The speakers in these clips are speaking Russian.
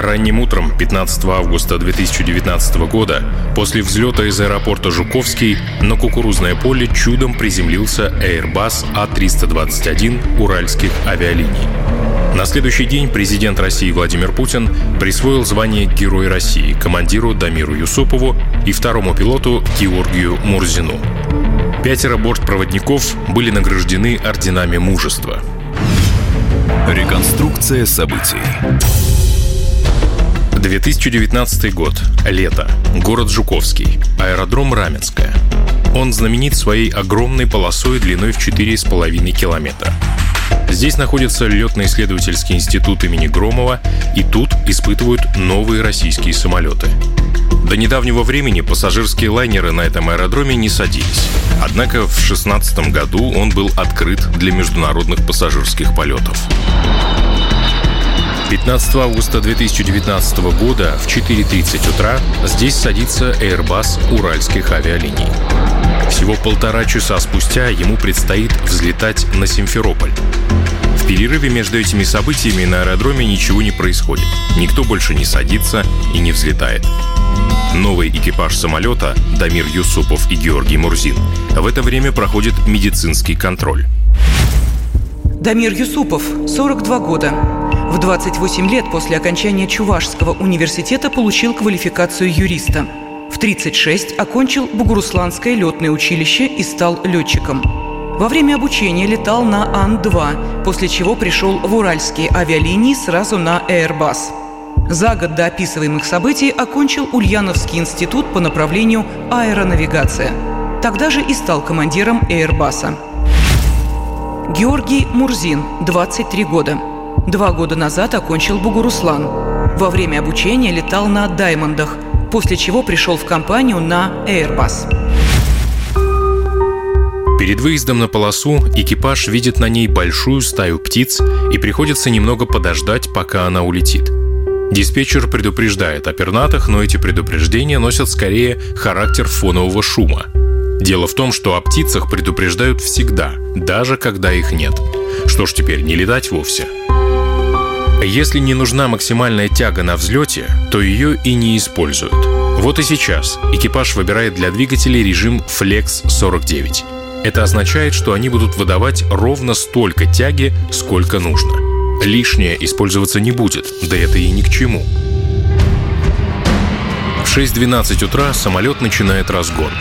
Ранним утром 15 августа 2019 года после взлета из аэропорта Жуковский на кукурузное поле чудом приземлился Airbus А321 уральских авиалиний. На следующий день президент России Владимир Путин присвоил звание Герой России командиру Дамиру Юсупову и второму пилоту Георгию Мурзину. Пятеро бортпроводников были награждены орденами мужества. Реконструкция событий. 2019 год. Лето. Город Жуковский. Аэродром Раменская. Он знаменит своей огромной полосой длиной в 4,5 километра. Здесь находится летно-исследовательский институт имени Громова, и тут испытывают новые российские самолеты. До недавнего времени пассажирские лайнеры на этом аэродроме не садились. Однако в 2016 году он был открыт для международных пассажирских полетов. 15 августа 2019 года в 4.30 утра здесь садится Airbus уральских авиалиний. Всего полтора часа спустя ему предстоит взлетать на Симферополь. В перерыве между этими событиями на аэродроме ничего не происходит. Никто больше не садится и не взлетает. Новый экипаж самолета Дамир Юсупов и Георгий Мурзин в это время проходит медицинский контроль. Дамир Юсупов, 42 года. В 28 лет после окончания Чувашского университета получил квалификацию юриста. В 36 окончил Бугурусланское летное училище и стал летчиком. Во время обучения летал на Ан-2, после чего пришел в Уральские авиалинии сразу на Airbus. За год до описываемых событий окончил Ульяновский институт по направлению аэронавигация. Тогда же и стал командиром Airbus. Георгий Мурзин, 23 года. Два года назад окончил Бугуруслан. Во время обучения летал на «Даймондах», после чего пришел в компанию на Airbus. Перед выездом на полосу экипаж видит на ней большую стаю птиц и приходится немного подождать, пока она улетит. Диспетчер предупреждает о пернатых, но эти предупреждения носят скорее характер фонового шума. Дело в том, что о птицах предупреждают всегда, даже когда их нет. Что ж теперь, не летать вовсе? Если не нужна максимальная тяга на взлете, то ее и не используют. Вот и сейчас экипаж выбирает для двигателей режим Flex 49. Это означает, что они будут выдавать ровно столько тяги, сколько нужно. Лишнее использоваться не будет, да это и ни к чему. В 6.12 утра самолет начинает разгон.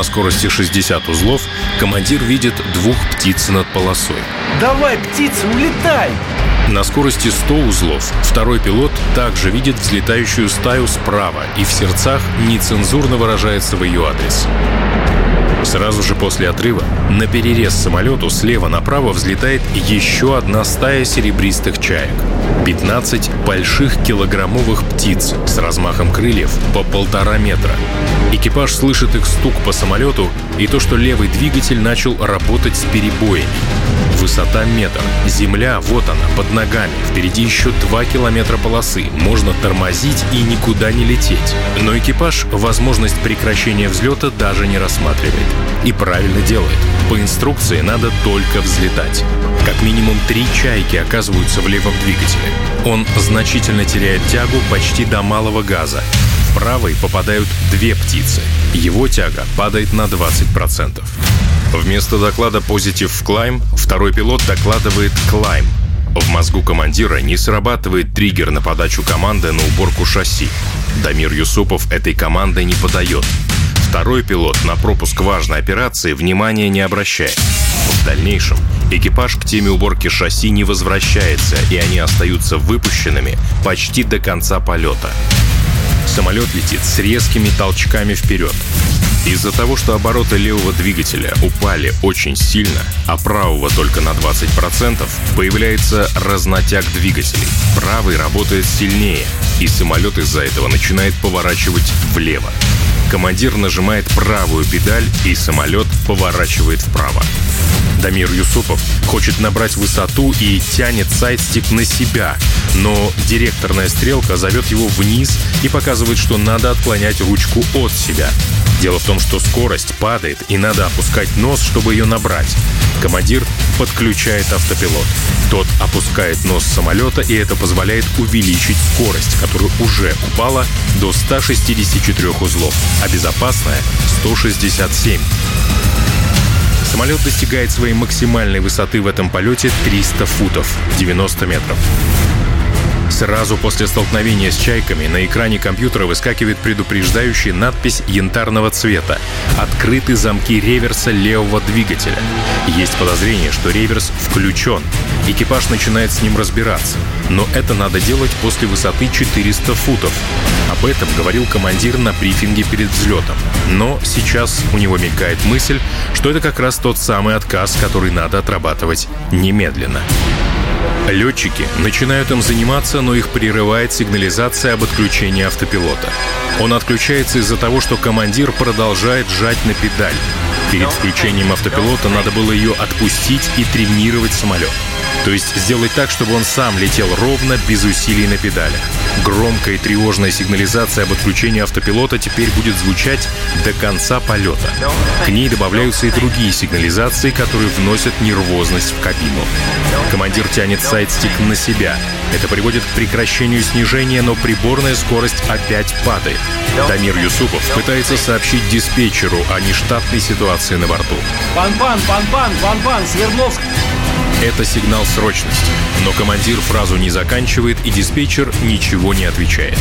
На скорости 60 узлов командир видит двух птиц над полосой. Давай, птица, улетай! На скорости 100 узлов второй пилот также видит взлетающую стаю справа и в сердцах нецензурно выражается в ее адрес. Сразу же после отрыва на перерез самолету слева направо взлетает еще одна стая серебристых чаек. 15 больших килограммовых птиц с размахом крыльев по полтора метра. Экипаж слышит их стук по самолету и то, что левый двигатель начал работать с перебоями. Высота метр. Земля, вот она, под ногами. Впереди еще два километра полосы. Можно тормозить и никуда не лететь. Но экипаж возможность прекращения взлета даже не рассматривает. И правильно делает. По инструкции надо только взлетать. Как минимум три чайки оказываются в левом двигателе. Он значительно теряет тягу почти до малого газа. В правый попадают две птицы. Его тяга падает на 20%. Вместо доклада Positive Climb второй пилот докладывает Climb. В мозгу командира не срабатывает триггер на подачу команды на уборку шасси. Дамир Юсупов этой команды не подает. Второй пилот на пропуск важной операции внимания не обращает. В дальнейшем экипаж к теме уборки шасси не возвращается, и они остаются выпущенными почти до конца полета. Самолет летит с резкими толчками вперед. Из-за того, что обороты левого двигателя упали очень сильно, а правого только на 20%, появляется разнотяг двигателей. Правый работает сильнее, и самолет из-за этого начинает поворачивать влево. Командир нажимает правую педаль, и самолет поворачивает вправо. Дамир Юсупов хочет набрать высоту и тянет сайдстик на себя, но директорная стрелка зовет его вниз и показывает, что надо отклонять ручку от себя. Дело в том, что скорость падает, и надо опускать нос, чтобы ее набрать. Командир подключает автопилот. Тот опускает нос самолета, и это позволяет увеличить скорость, которая уже упала до 164 узлов, а безопасная — 167. Самолет достигает своей максимальной высоты в этом полете 300 футов, 90 метров. Сразу после столкновения с чайками на экране компьютера выскакивает предупреждающая надпись янтарного цвета «Открыты замки реверса левого двигателя». Есть подозрение, что реверс включен. Экипаж начинает с ним разбираться. Но это надо делать после высоты 400 футов. Об этом говорил командир на брифинге перед взлетом. Но сейчас у него мелькает мысль, что это как раз тот самый отказ, который надо отрабатывать немедленно. Летчики начинают им заниматься, но их прерывает сигнализация об отключении автопилота. Он отключается из-за того, что командир продолжает жать на педаль. Перед включением автопилота надо было ее отпустить и тренировать самолет. То есть сделать так, чтобы он сам летел ровно, без усилий на педалях. Громкая и тревожная сигнализация об отключении автопилота теперь будет звучать до конца полета. К ней добавляются и другие сигнализации, которые вносят нервозность в кабину. Командир тянет сайдстик на себя. Это приводит к прекращению снижения, но приборная скорость опять падает. Дамир Юсупов пытается сообщить диспетчеру о нештатной ситуации на борту. Пан-пан, пан-пан, пан-пан, Свердловск. Это сигнал срочности. Но командир фразу не заканчивает, и диспетчер ничего не отвечает.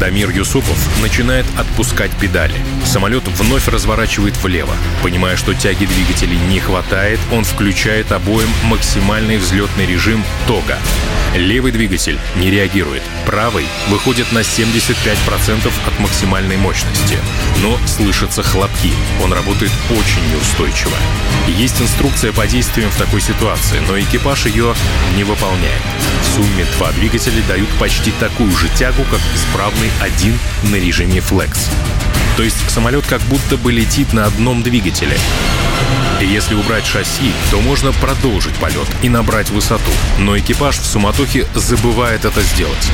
Дамир Юсупов начинает отпускать педали. Самолет вновь разворачивает влево. Понимая, что тяги двигателей не хватает, он включает обоим максимальный взлетный режим тога. Левый двигатель не реагирует. Правый выходит на 75% от максимальной мощности. Но слышатся хлопки. Он работает очень неустойчиво. Есть инструкция по действиям в такой ситуации, но экипаж ее не выполняет. В сумме два двигателя дают почти такую же тягу, как исправный один на режиме Flex. То есть самолет как будто бы летит на одном двигателе. Если убрать шасси, то можно продолжить полет и набрать высоту. Но экипаж в суматохе забывает это сделать.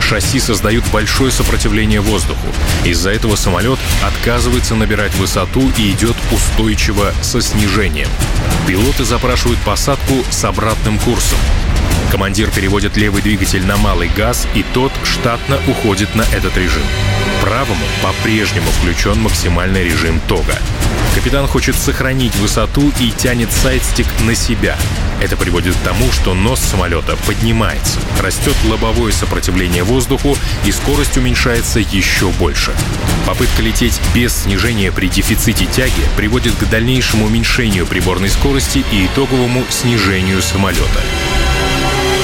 Шасси создают большое сопротивление воздуху. Из-за этого самолет отказывается набирать высоту и идет устойчиво со снижением. Пилоты запрашивают посадку с обратным курсом. Командир переводит левый двигатель на малый газ, и тот штатно уходит на этот режим. Правому по-прежнему включен максимальный режим тога. Капитан хочет сохранить высоту и тянет сайдстик на себя. Это приводит к тому, что нос самолета поднимается, растет лобовое сопротивление воздуху и скорость уменьшается еще больше. Попытка лететь без снижения при дефиците тяги приводит к дальнейшему уменьшению приборной скорости и итоговому снижению самолета.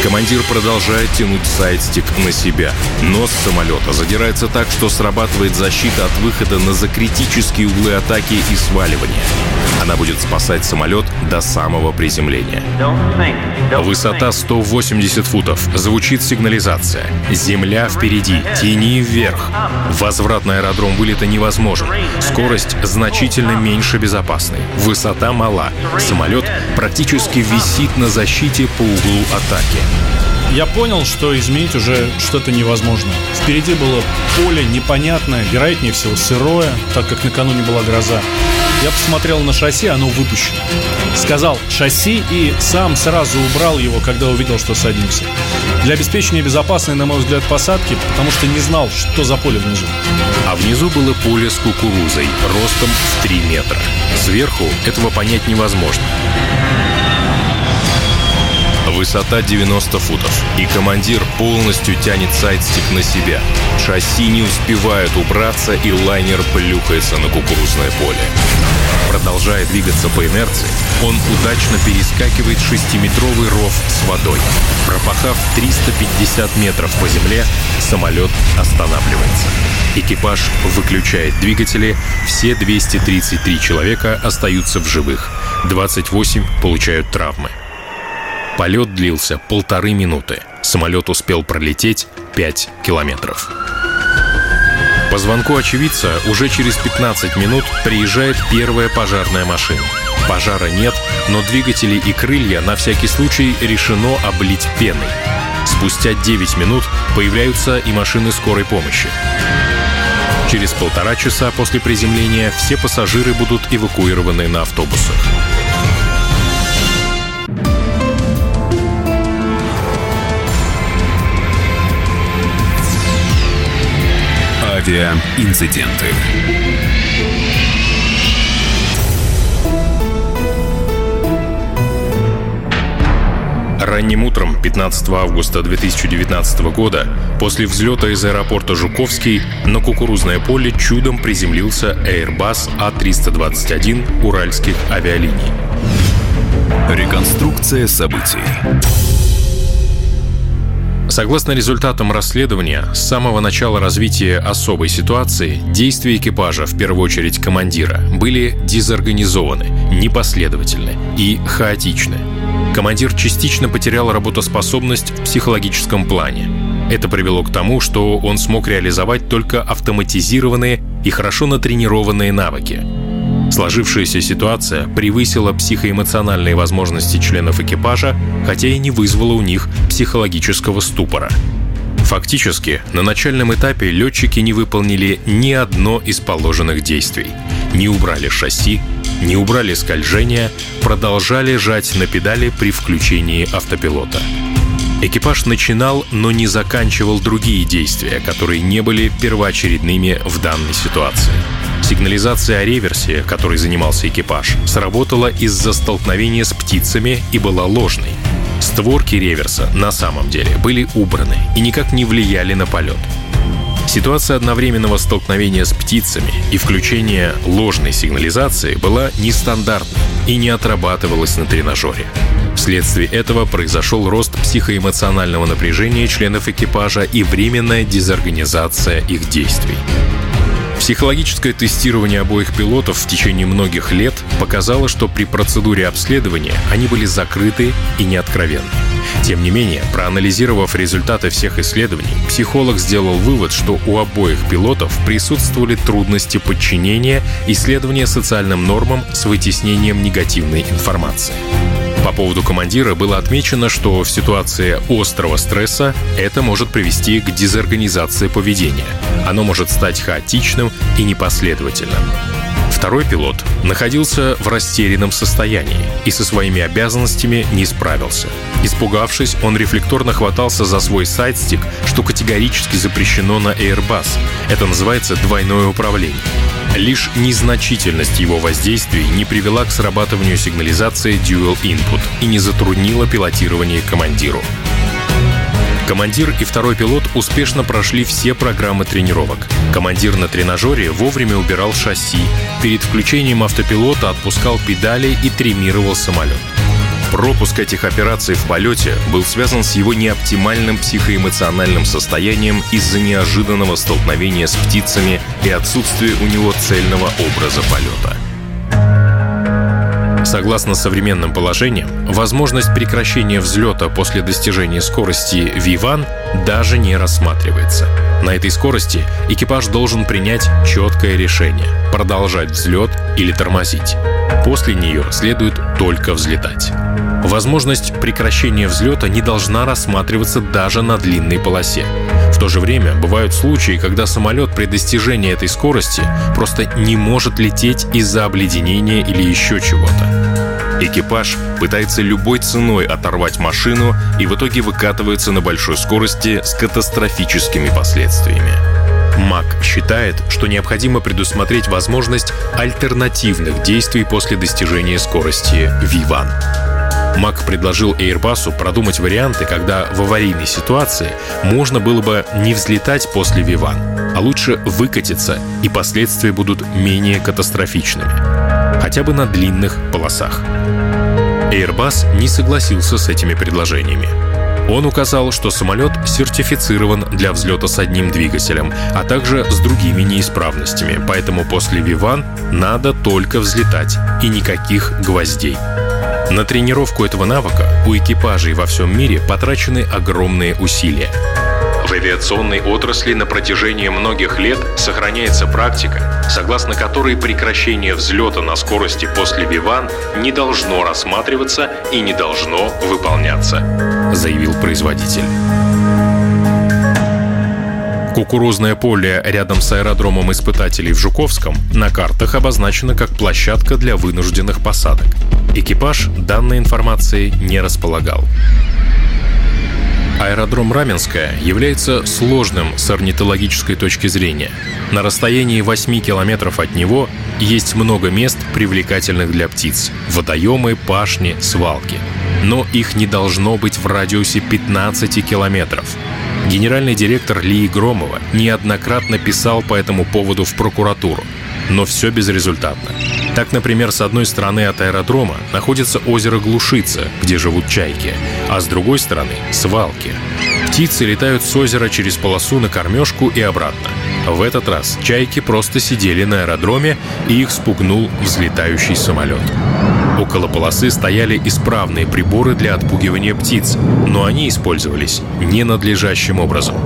Командир продолжает тянуть сайдстик на себя. Нос самолета задирается так, что срабатывает защита от выхода на закритические углы атаки и сваливания. Она будет спасать самолет до самого приземления. Высота 180 футов. Звучит сигнализация. Земля впереди, тени вверх. Возврат на аэродром вылета невозможен. Скорость значительно меньше безопасной. Высота мала. Самолет практически висит на защите по углу атаки я понял, что изменить уже что-то невозможно. Впереди было поле непонятное, вероятнее всего сырое, так как накануне была гроза. Я посмотрел на шасси, оно выпущено. Сказал шасси и сам сразу убрал его, когда увидел, что садимся. Для обеспечения безопасной, на мой взгляд, посадки, потому что не знал, что за поле внизу. А внизу было поле с кукурузой, ростом в 3 метра. Сверху этого понять невозможно. Высота 90 футов, и командир полностью тянет сайдстик на себя. Шасси не успевают убраться, и лайнер плюхается на кукурузное поле. Продолжая двигаться по инерции, он удачно перескакивает шестиметровый ров с водой. Пропахав 350 метров по земле, самолет останавливается. Экипаж выключает двигатели, все 233 человека остаются в живых, 28 получают травмы. Полет длился полторы минуты. Самолет успел пролететь 5 километров. По звонку очевидца уже через 15 минут приезжает первая пожарная машина. Пожара нет, но двигатели и крылья на всякий случай решено облить пеной. Спустя 9 минут появляются и машины скорой помощи. Через полтора часа после приземления все пассажиры будут эвакуированы на автобусах. Авиаинциденты. Ранним утром 15 августа 2019 года после взлета из аэропорта Жуковский на кукурузное поле чудом приземлился Airbus А321 уральских авиалиний. Реконструкция событий. Согласно результатам расследования, с самого начала развития особой ситуации действия экипажа, в первую очередь командира, были дезорганизованы, непоследовательны и хаотичны. Командир частично потерял работоспособность в психологическом плане. Это привело к тому, что он смог реализовать только автоматизированные и хорошо натренированные навыки – Сложившаяся ситуация превысила психоэмоциональные возможности членов экипажа, хотя и не вызвала у них психологического ступора. Фактически, на начальном этапе летчики не выполнили ни одно из положенных действий. Не убрали шасси, не убрали скольжение, продолжали жать на педали при включении автопилота. Экипаж начинал, но не заканчивал другие действия, которые не были первоочередными в данной ситуации. Сигнализация о реверсе, которой занимался экипаж, сработала из-за столкновения с птицами и была ложной. Створки реверса на самом деле были убраны и никак не влияли на полет. Ситуация одновременного столкновения с птицами и включения ложной сигнализации была нестандартной и не отрабатывалась на тренажере. Вследствие этого произошел рост психоэмоционального напряжения членов экипажа и временная дезорганизация их действий. Психологическое тестирование обоих пилотов в течение многих лет показало, что при процедуре обследования они были закрыты и неоткровенны. Тем не менее, проанализировав результаты всех исследований, психолог сделал вывод, что у обоих пилотов присутствовали трудности подчинения и следования социальным нормам с вытеснением негативной информации. По поводу командира было отмечено, что в ситуации острого стресса это может привести к дезорганизации поведения. Оно может стать хаотичным и непоследовательным. Второй пилот находился в растерянном состоянии и со своими обязанностями не справился. Испугавшись, он рефлекторно хватался за свой сайдстик, что категорически запрещено на Airbus. Это называется двойное управление. Лишь незначительность его воздействий не привела к срабатыванию сигнализации Dual Input и не затруднила пилотирование командиру. Командир и второй пилот успешно прошли все программы тренировок. Командир на тренажере вовремя убирал шасси, перед включением автопилота отпускал педали и тримировал самолет. Пропуск этих операций в полете был связан с его неоптимальным психоэмоциональным состоянием из-за неожиданного столкновения с птицами и отсутствия у него цельного образа полета. Согласно современным положениям, возможность прекращения взлета после достижения скорости V1 даже не рассматривается. На этой скорости экипаж должен принять четкое решение – продолжать взлет или тормозить. После нее следует только взлетать. Возможность прекращения взлета не должна рассматриваться даже на длинной полосе. В то же время бывают случаи, когда самолет при достижении этой скорости просто не может лететь из-за обледенения или еще чего-то. Экипаж пытается любой ценой оторвать машину и в итоге выкатывается на большой скорости с катастрофическими последствиями. МАК считает, что необходимо предусмотреть возможность альтернативных действий после достижения скорости V1. Мак предложил Airbus продумать варианты, когда в аварийной ситуации можно было бы не взлетать после Виван, а лучше выкатиться, и последствия будут менее катастрофичными. Хотя бы на длинных полосах. Airbus не согласился с этими предложениями. Он указал, что самолет сертифицирован для взлета с одним двигателем, а также с другими неисправностями, поэтому после Виван надо только взлетать и никаких гвоздей. На тренировку этого навыка у экипажей во всем мире потрачены огромные усилия. В авиационной отрасли на протяжении многих лет сохраняется практика, согласно которой прекращение взлета на скорости после Виван не должно рассматриваться и не должно выполняться, заявил производитель. Кукурузное поле рядом с аэродромом испытателей в Жуковском на картах обозначено как площадка для вынужденных посадок. Экипаж данной информацией не располагал. Аэродром Раменская является сложным с орнитологической точки зрения. На расстоянии 8 километров от него есть много мест, привлекательных для птиц. Водоемы, пашни, свалки. Но их не должно быть в радиусе 15 километров. Генеральный директор Лии Громова неоднократно писал по этому поводу в прокуратуру, но все безрезультатно. Так, например, с одной стороны от аэродрома находится озеро Глушица, где живут чайки, а с другой стороны — свалки. Птицы летают с озера через полосу на кормежку и обратно. В этот раз чайки просто сидели на аэродроме, и их спугнул взлетающий самолет. Около полосы стояли исправные приборы для отпугивания птиц, но они использовались ненадлежащим образом.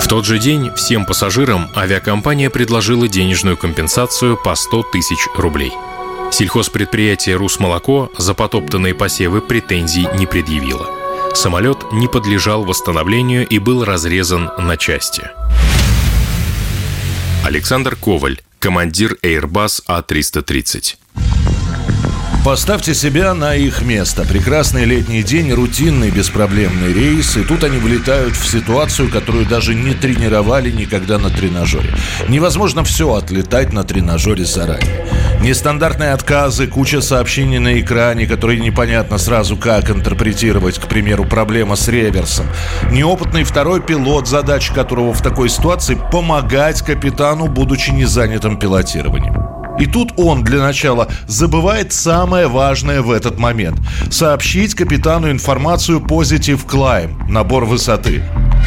В тот же день всем пассажирам авиакомпания предложила денежную компенсацию по 100 тысяч рублей. Сельхозпредприятие «Русмолоко» за потоптанные посевы претензий не предъявило. Самолет не подлежал восстановлению и был разрезан на части. Александр Коваль, командир Airbus А330. Поставьте себя на их место. Прекрасный летний день, рутинный беспроблемный рейс, и тут они вылетают в ситуацию, которую даже не тренировали никогда на тренажере. Невозможно все отлетать на тренажере заранее. Нестандартные отказы, куча сообщений на экране, которые непонятно сразу как интерпретировать, к примеру, проблема с реверсом. Неопытный второй пилот, задача которого в такой ситуации помогать капитану, будучи не занятым пилотированием. И тут он для начала забывает самое важное в этот момент. Сообщить капитану информацию Positive Climb, набор высоты.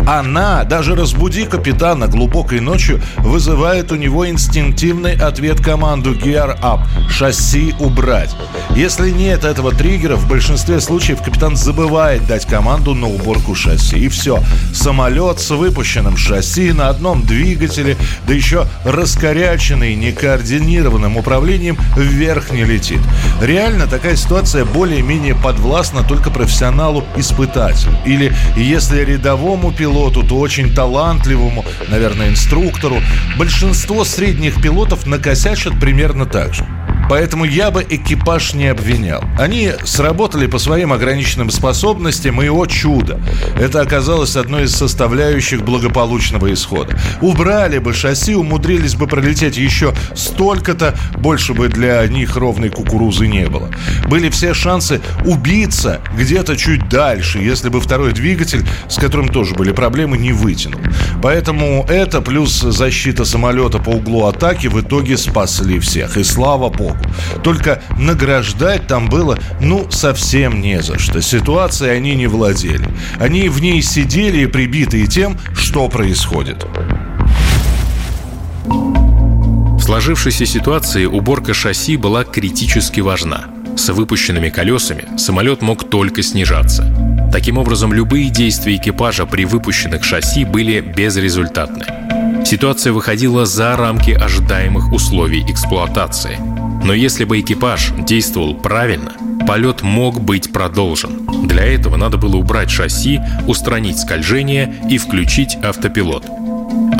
Она, даже разбуди капитана глубокой ночью, вызывает у него инстинктивный ответ команду Gear Up – шасси убрать. Если нет этого триггера, в большинстве случаев капитан забывает дать команду на уборку шасси. И все. Самолет с выпущенным шасси на одном двигателе, да еще раскоряченный, некоординированным управлением, вверх не летит. Реально такая ситуация более-менее подвластна только профессионалу-испытателю. Или если рядовому пилоту пилоту, то очень талантливому, наверное, инструктору. Большинство средних пилотов накосячат примерно так же. Поэтому я бы экипаж не обвинял. Они сработали по своим ограниченным способностям, и о чудо! Это оказалось одной из составляющих благополучного исхода. Убрали бы шасси, умудрились бы пролететь еще столько-то, больше бы для них ровной кукурузы не было. Были все шансы убиться где-то чуть дальше, если бы второй двигатель, с которым тоже были проблемы, не вытянул. Поэтому это плюс защита самолета по углу атаки в итоге спасли всех. И слава богу. Только награждать там было, ну, совсем не за что. Ситуацией они не владели. Они в ней сидели и прибитые тем, что происходит. В сложившейся ситуации уборка шасси была критически важна. С выпущенными колесами самолет мог только снижаться. Таким образом, любые действия экипажа при выпущенных шасси были безрезультатны. Ситуация выходила за рамки ожидаемых условий эксплуатации. Но если бы экипаж действовал правильно, полет мог быть продолжен. Для этого надо было убрать шасси, устранить скольжение и включить автопилот.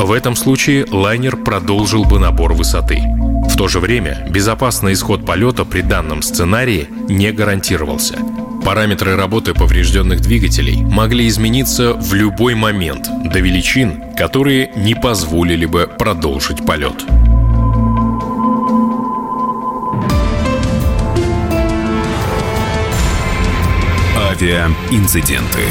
В этом случае лайнер продолжил бы набор высоты. В то же время безопасный исход полета при данном сценарии не гарантировался. Параметры работы поврежденных двигателей могли измениться в любой момент до величин, которые не позволили бы продолжить полет. Авиаинциденты.